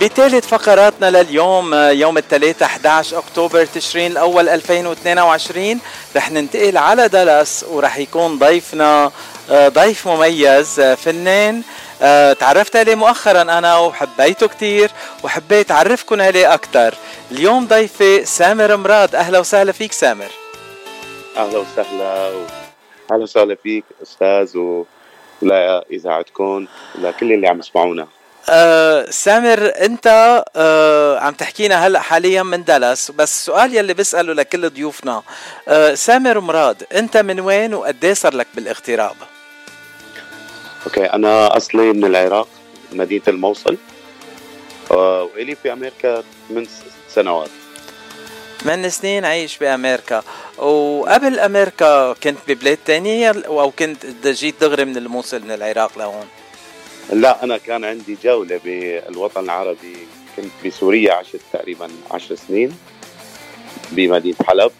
بثالث فقراتنا لليوم يوم الثلاثاء 11 أكتوبر تشرين الأول 2022 رح ننتقل على دالاس ورح يكون ضيفنا ضيف مميز فنان. تعرفت عليه مؤخرا أنا وحبيته كثير وحبيت اعرفكم عليه أكثر اليوم ضيفي سامر مراد. أهلا وسهلا فيك سامر. أهلا وسهلا أهلا وسهلا فيك أستاذ ولإذاعتكم لكل اللي عم يسمعونا. أه سامر انت أه عم تحكينا هلأ حاليا من دالاس بس السؤال يلي بساله لكل ضيوفنا. أه سامر مراد انت من وين وقديش صار لك بالاغتراب؟ okay أنا أصلي من العراق مدينة الموصل. أه وإلي في أمريكا من سنوات. من سنين عايش بأمريكا. وقبل أمريكا كنت ببلاد تانية أو كنت جيت دغري من الموصل من العراق لهون؟ لا أنا كان عندي جولة بالوطن العربي. كنت بسوريا عشت تقريبا عشر سنين بمدينة حلب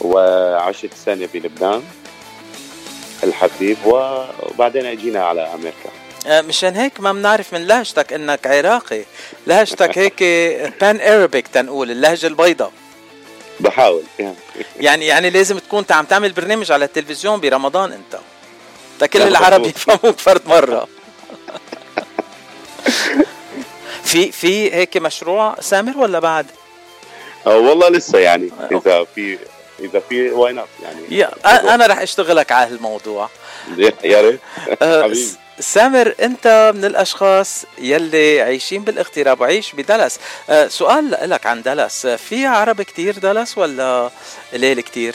وعشت سنة بلبنان الحبيب وبعدين أجينا على أمريكا. آه، مشان هيك ما بنعرف من لهجتك إنك عراقي. لهجتك هيك Pan Arabic تنقول اللهجة البيضاء. بحاول. يعني يعني لازم تكون عم تعمل برنامج على التلفزيون برمضان أنت. لكل العرب يفهموك فرد مرة. في في هيك مشروع سامر ولا بعد؟ أه والله لسه يعني إذا في إذا في why not يعني؟ يا أنا رح أشتغلك على هالموضوع. يا ريت. أه سامر أنت من الأشخاص يلي عايشين بالاغتراب وعايش بدالاس أه سؤال لك عن دالاس في عرب كتير دالاس ولا قليل كتير؟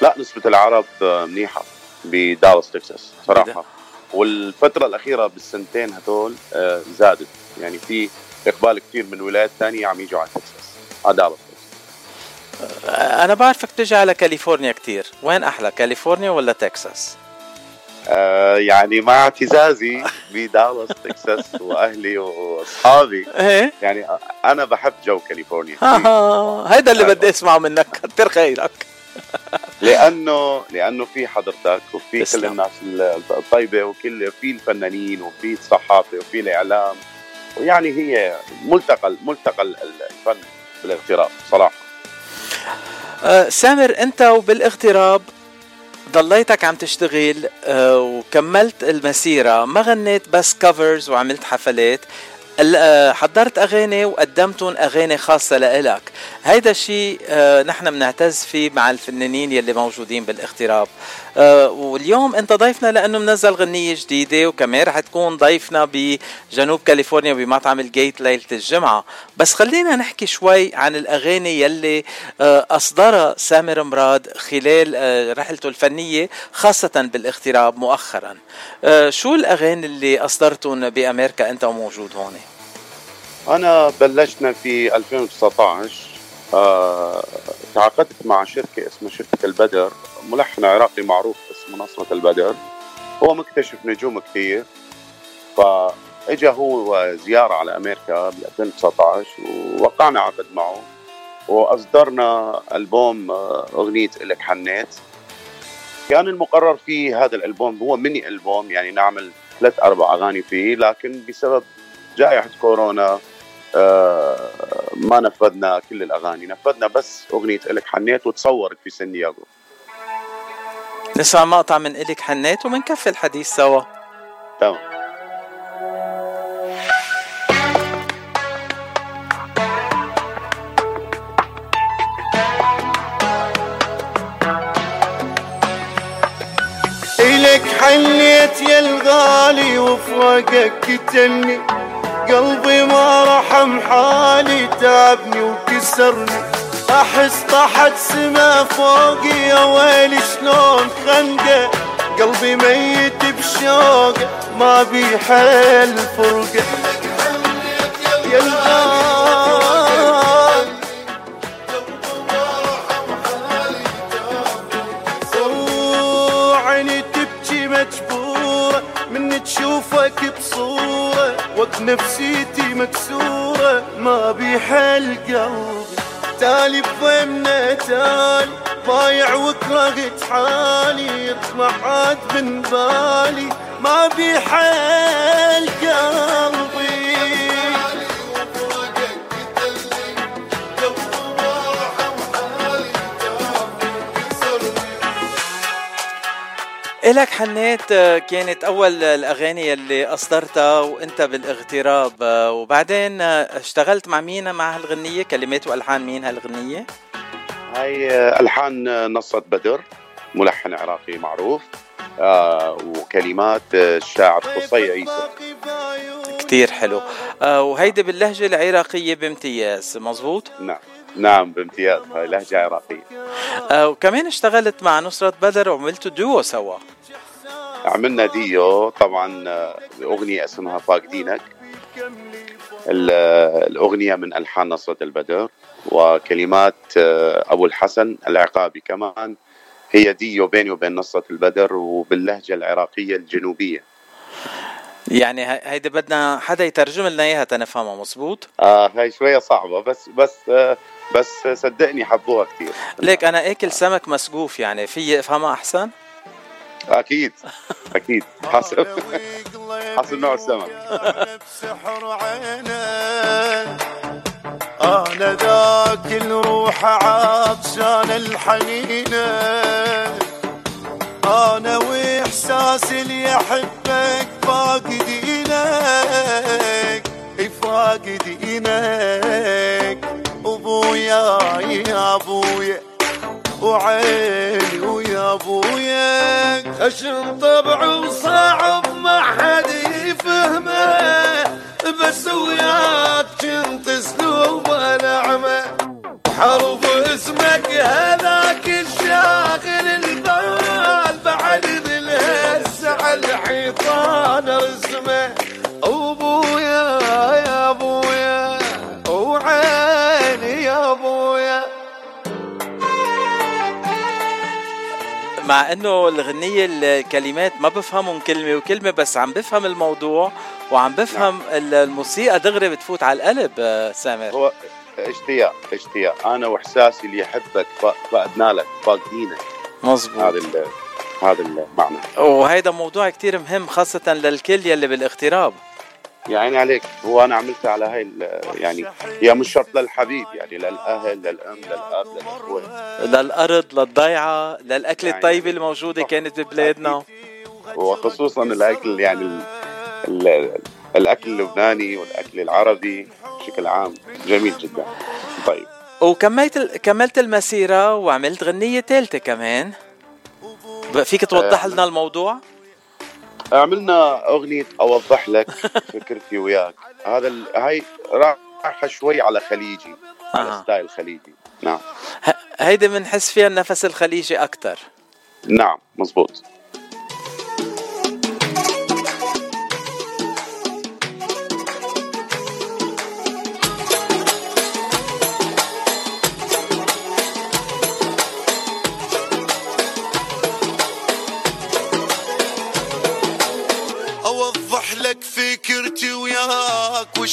لا نسبة العرب منيحة. بدالاس تكساس. صراحة. والفترة الأخيرة بالسنتين هدول زادت. يعني في إقبال كثير من ولايات ثانية عم يجوا على تكساس. على دالاس. أنا بعرفك تجي على كاليفورنيا كثير وين أحلى كاليفورنيا ولا تكساس؟ آه يعني مع اعتزازي بدالاس تكساس وأهلي وأصحابي. إيه. يعني أنا بحب جو كاليفورنيا. هيدا اللي بدي أسمعه منك. كثر خيرك لأنه لأنه في حضرتك وفي كل الناس الطيبة وكل في الفنانين وفي الصحافة وفي الإعلام. ويعني هي ملتقى ملتقى الفن بالاغتراب صراحة. أه سامر أنت وبالاغتراب ضليتك عم تشتغل أه وكملت المسيرة ما غنيت بس كفرز وعملت حفلات. حضرت أغاني وقدمتهم أغاني خاصة لإلك. هيدا الشيء نحن بنعتز فيه مع الفنانين يلي موجودين بالاغتراب واليوم انت ضيفنا لأنه منزل غنية جديدة وكمان رح تكون ضيفنا بجنوب كاليفورنيا بمطعم الجيت ليلة الجمعة. بس خلينا نحكي شوي عن الأغاني يلي أصدرها سامر مراد خلال رحلته الفنية خاصة بالاغتراب مؤخرا. شو الأغاني اللي اصدرتهم بأمريكا أنت وموجود هون؟ أنا بلشنا في 2019 آه تعاقدت مع شركة اسمها شركة البدر. ملحن عراقي معروف اسمه نصرة البدر. هو مكتشف نجوم كثير فإجا هو زيارة على أمريكا ب 2019 ووقعنا عقد معه. وأصدرنا ألبوم أغنية إلك حنيت. كان المقرر في هذا الألبوم هو ميني ألبوم يعني نعمل ثلاث أربع أغاني فيه. لكن بسبب جائحة كورونا آه ما نفذنا كل الأغاني نفذنا بس أغنية إلك حنيت وتصورت في سان دييغو نسمع مقطع من إلك حنيت ومنكفي الحديث سوا. تمام. إلك حنيت يا الغالي وفراقك كتلني قلبي ما رحم حالي تعبني وكسرني. أحس طاحت سما فوقي يا ويلي شلون خنقة؟ قلبي ميت بشوقة ما بي حيل فرقه يا وقت نفسيتي مكسورة ما بي حيل قلبي تالي بضمنا تالي ضايع وكرهت حالي. طمعات من بالي ما بي حال إلك حنيت كانت أول الأغاني اللي أصدرتها وأنت بالاغتراب وبعدين اشتغلت مع مين؟ مع هالغنية؟ كلمات وألحان مين هالغنية؟ هاي ألحان نصة بدر ملحن عراقي معروف آه وكلمات الشاعر قصي عيسى. كتير حلو. آه وهيدي باللهجة العراقية بامتياز مزبوط؟ نعم. نعم بامتياز هاي لهجة عراقية. آه وكمان اشتغلت مع نصرة بدر وعملتوا دوو سوا. عملنا ديو طبعا آه، أغنية اسمها فاقدينك الأغنية من ألحان نصرة البدر وكلمات آه، أبو الحسن العقابي كمان. هي ديو بيني وبين نصرة البدر وباللهجة العراقية الجنوبية. يعني هيدي بدنا حدا يترجم لنا إياها تنفهمها مزبوط آه هاي شوية صعبة بس بس آه بس صدقني حبوها كثير ليك أنا اكل سمك مسقوف يعني في افهمها أحسن؟ أكيد أكيد. حسب حسب نوع السمك بسحر عينه أنا ذاك الروح عطشان الحنينة. أنا وإحساس اللي يحبك فاقدينك فاقدينك أبويا يا أبويا وعيني ويا أبويا خشن طبع وصعب ما حد يفهمه. بس وياك كنت اسلوب نعمه حرف اسمك هذاك الشاغل البال بعد مع إنه الغنية الكلمات ما بفهمهم كلمة وكلمة بس عم بفهم الموضوع وعم بفهم نعم. الموسيقى دغري بتفوت على القلب آه، سامر هو اشتياق اشتياق. أنا وإحساسي اللي يحبك فقدنا لك فاقدينك. مظبوط. هذا هذا المعنى. وهيدا موضوع كتير مهم خاصة للكل يلي بالاغتراب. يا عيني عليك. هو أنا عملتها على هاي يعني هي مش شرط للحبيب يعني للأهل للأم للأب للإخوة. للأرض للضيعة للأكل يعني الطيبه الموجوده كانت ببلادنا وخصوصا الأكل يعني ال ال الأكل اللبناني والأكل العربي بشكل عام جميل جدا. طيب. وكملت كملت المسيرة وعملت غنية ثالثة كمان. فيك توضح آه، لنا الموضوع؟ عملنا أغنية أوضح لك فكرتي وياك. هذا ال... هاي رايحه شوي على خليجي آه. على ستايل خليجي. نعم. هيدي بنحس فيها النفس الخليجي أكثر نعم مزبوط.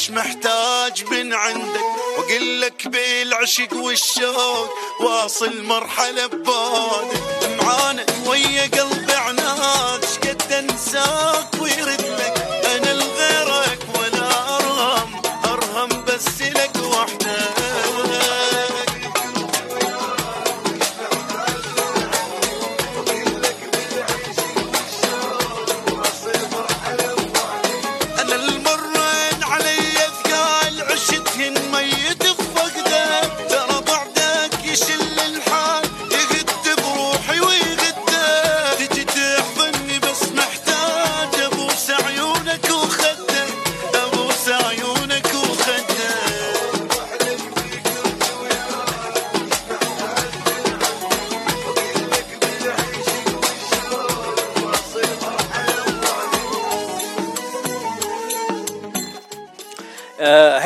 وش محتاج من عندك. واقول لك بالعشق والشوق واصل مرحلة ببالك معانا ويا قلبي عناد شقد انساك ويرد لك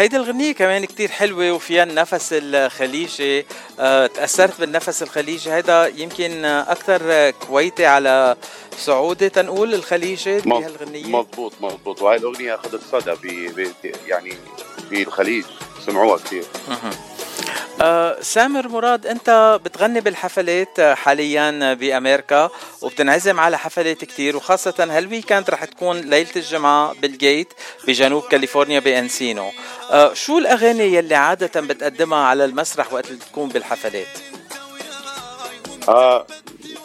هيدي الغنية كمان كتير حلوة وفيها النفس الخليجي. أه تأثرت بالنفس الخليجي. هيدا يمكن أكثر كويتي على سعودي تنقول الخليجي بهالغنية مضبوط مضبوط وهي الأغنية أخذت صدى يعني في الخليج سمعوها كثير سامر مراد أنت بتغني بالحفلات حاليا بأمريكا وبتنعزم على حفلات كتير وخاصة هال weekend رح تكون ليلة الجمعة بال Gate بجنوب كاليفورنيا بانسينو أه شو الأغاني يلي عادة بتقدمها على المسرح وقت اللي بتكون بالحفلات؟ آه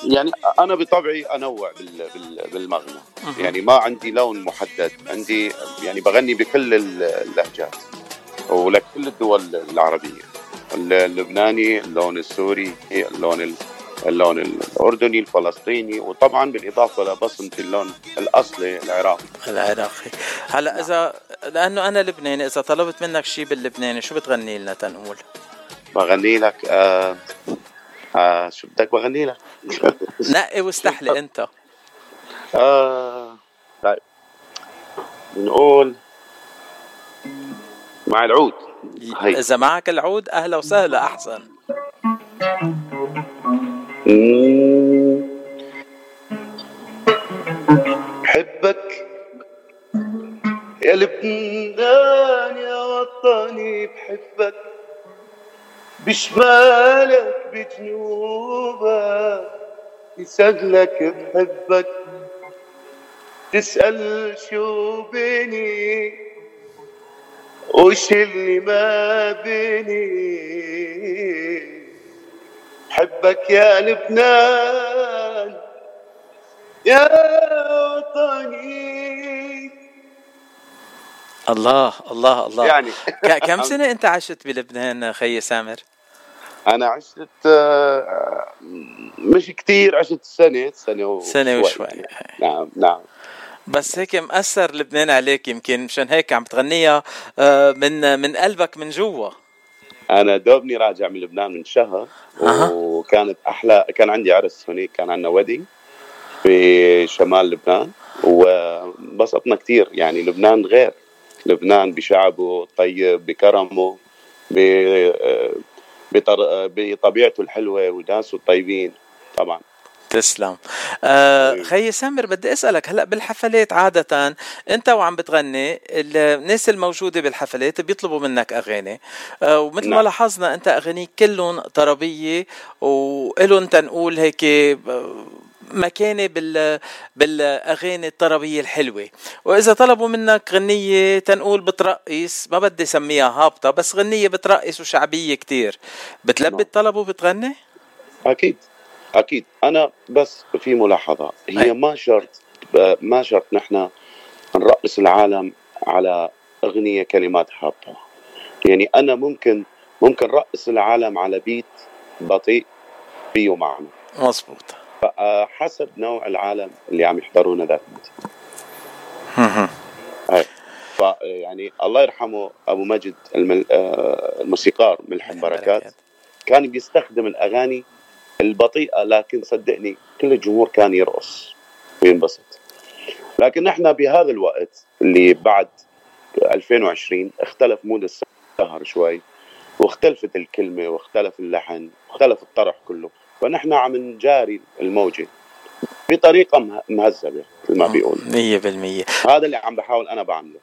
يعني أنا بطبعي أنوع بال- بال- بالمغنى. يعني ما عندي لون محدد عندي يعني بغني بكل ال- اللهجات ولكل الدول العربية. اللبناني اللون السوري اللون ال- اللون الأردني الفلسطيني وطبعا بالإضافة لبصمه اللون الأصلي العراقي. العراقي. هلا اذا لأنه أنا لبناني إذا طلبت منك شيء باللبناني شو بتغني لنا تنقول؟ بغني لك آه آه شو بدك بغني لك؟ نقي واستحلي أنت. آه طيب. بنقول مع العود. هي إذا معك العود أهلا وسهلا أحسن مم. بحبك يا لبنان يا وطني بحبك بشمالك بجنوبك بسهلك بحبك تسأل شو بيني وش اللي ما بيني. حبك يا لبنان يا وطني الله الله الله. يعني. كم سنة أنت عشت بلبنان خيي سامر؟ أنا عشت آه، مش كتير عشت سنة سنة وشوي. سنة وشوي. نعم نعم. بس هيك مأثر لبنان عليك يمكن مشان هيك عم تغنيها آه، من من قلبك من جوا. أنا دوبني راجع من لبنان من شهر. وكانت أحلى كان عندي عرس هناك كان عندنا ويدنج في شمال لبنان وانبسطنا كثير يعني لبنان غير. لبنان بشعبه طيب بكرمه ب- بطر- بطبيعته الحلوة وناسه الطيبين طبعا. تسلم آه أيوة. خيي سامر بدي أسألك هلأ بالحفلات عادة أنت وعم بتغني الناس الموجودة بالحفلات بيطلبوا منك أغاني آه ومثل ما نعم. لاحظنا أنت أغانيك كلهم طربية وإلهم تنقول هيك آه، مكانة بال بالأغاني الطربية الحلوة وإذا طلبوا منك غنية تنقول بترقص ما بدي أسميها هابطة بس غنية بترقص وشعبية كتير بتلبي نعم. الطلب وبتغني أكيد أكيد. أنا بس في ملاحظة. هي أي. ما شرط ما شرط نحن نرقص العالم على أغنية كلمات هابطه يعني أنا ممكن ممكن رقص العالم على بيت بطيء فيه معنى. مزبوط آه، حسب نوع العالم اللي عم يحضرونا ذات. الوقت. ف يعني الله يرحمه أبو مجد المل... آه، الموسيقار ملحم بركات. كان بيستخدم الأغاني البطيئة لكن صدقني كل الجمهور كان يرقص وينبسط. لكن إحنا بهذا الوقت اللي بعد 2020 اختلف مود السهر شوي واختلفت الكلمة واختلف اللحن واختلف الطرح كله. فنحن عم نجاري الموجة بطريقة مه- مهذبة مثل ما بيقول. مية بالمية. هذا اللي عم بحاول أنا بعمله.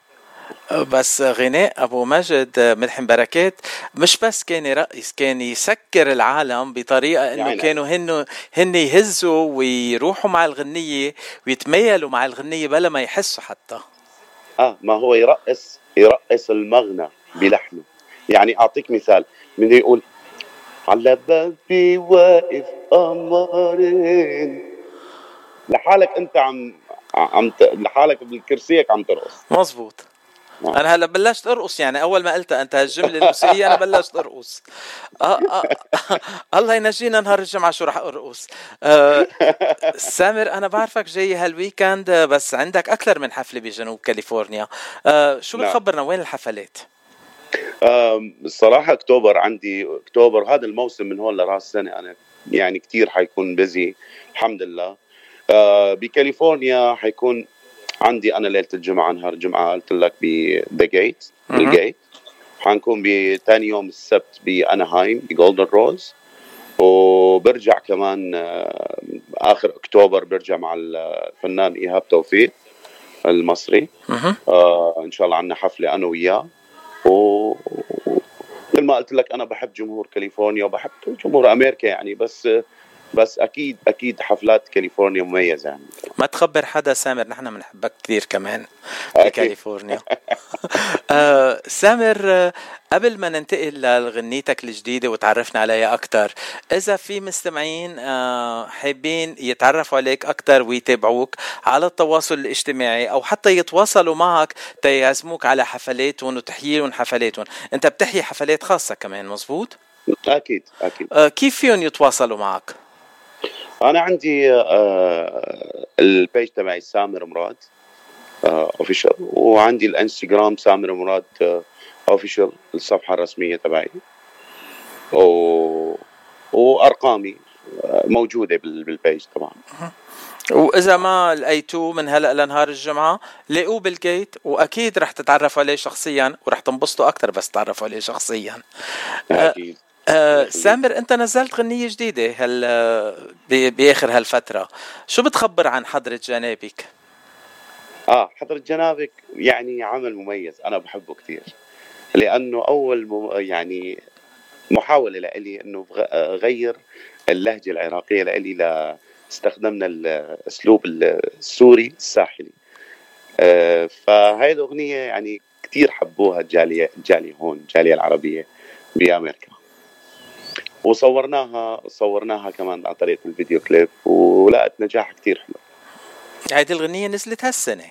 بس غناء أبو مجد ملحم بركات. مش بس كان يرقص كان يسكر العالم بطريقة إنه يعني كانوا هن هن يهزوا ويروحوا مع الغنية ويتميلوا مع الغنية بلا ما يحسوا حتى. آه ما هو يرقص يرقص المغنى بلحنه. يعني أعطيك مثال. من يقول على بابي واقف قمرين. لحالك أنت عم عم. لحالك بالكرسيك عم ترقص. مزبوط نعم. أنا هلا بلشت أرقص يعني أول ما قلت أنت هالجملة الموسيقيه أنا بلشت أرقص. آه آه الله ينجينا نهار الجمعة شو رح أرقص. آه سامر أنا بعرفك جاي هال weekend آه، بس عندك أكثر من حفلة بجنوب كاليفورنيا. آه شو نعم. بتخبرنا؟ وين الحفلات؟ آم، الصراحة أكتوبر عندي أكتوبر هذا الموسم من هون لرأس سنة أنا يعني كتير حيكون busy الحمد لله. آه، بكاليفورنيا حيكون عندي أنا ليلة الجمعة نهار الجمعة قلت لك ب The Gate مهم. ال Gate حنكون بتاني يوم السبت بأناهايم بجولدن روز وبرجع كمان آه، آخر أكتوبر برجع مع الفنان إيهاب توفيق المصري. آه إن شاء الله عندنا حفلة أنا وياه و مثل ما قلت لك أنا بحب جمهور كاليفورنيا وبحب جمهور أمريكا يعني بس بس أكيد أكيد حفلات كاليفورنيا مميزة يعني ما تخبر حدا سامر نحن بنحبك كثير كمان أكيد. بكاليفورنيا آه سامر آه، قبل ما ننتقل لغنيتك الجديدة وتعرفنا عليها أكثر إذا في مستمعين آه حابين يتعرفوا عليك أكثر ويتابعوك على التواصل الاجتماعي أو حتى يتواصلوا معك تيعزموك على حفلاتهم وتحيي حفلاتهم أنت بتحيي حفلات خاصة كمان مزبوط؟ أكيد أكيد آه كيف فيهم يتواصلوا معك؟ أنا عندي آه البيج تبعي سامر مراد official آه وعندي الإنستغرام سامر مراد official الصفحة الرسمية تبعي. و... وأرقامي آه، موجودة بال page طبعا وإذا ما لقيتوه من هلأ لنهار الجمعة لاقوه بال gate وأكيد رح تتعرفوا عليه شخصيا ورح تنبسطوا أكثر بس تتعرفوا عليه شخصيا. أكيد. آه سامر انت نزلت غنية جديدة هل بآخر هالفترة. شو بتخبر عن حضرة جنابك؟ آه حضرة جنابك يعني عمل مميز أنا بحبه كثير لأنه أول مم يعني محاولة لإلي إنه غير اللهجة العراقية لإلي ل استخدمنا الاسلوب السوري الساحلي. آه فهاي الأغنية يعني كثير حبوها الجالية الجالية هون الجالية العربية بأمريكا. وصورناها صورناها كمان عن طريق الفيديو كليب ولقت نجاح كثير حلو. هذه الغنية نزلت هالسنة؟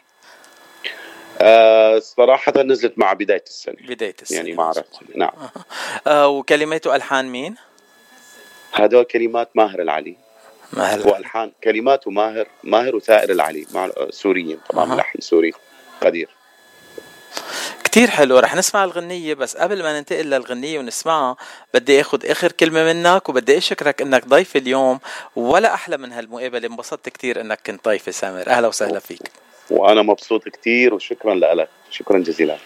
آه صراحة نزلت مع بداية السنة. بداية السنة. يعني ما عرفت. نعم. آه وكلمات وألحان مين؟ هدول كلمات ماهر العلي. ماهر والحان كلمات ماهر ماهر وثائر العلي مع سوريين طبعا أه. لحن سوري قدير. كتير حلو رح نسمع الغنية بس قبل ما ننتقل للغنية ونسمعها بدي آخذ آخر كلمة منك وبدي أشكرك إنك ضيف اليوم. ولا أحلى من هالمقابلة. انبسطت كتير إنك كنت ضيفي سامر. أهلا وسهلا فيك. وأنا مبسوط كتير وشكرا لك. شكرا جزيلا.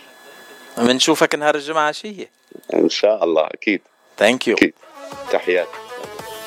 بنشوفك نهار الجمعة عشية إن شاء الله أكيد. ثانك يو تحياتي.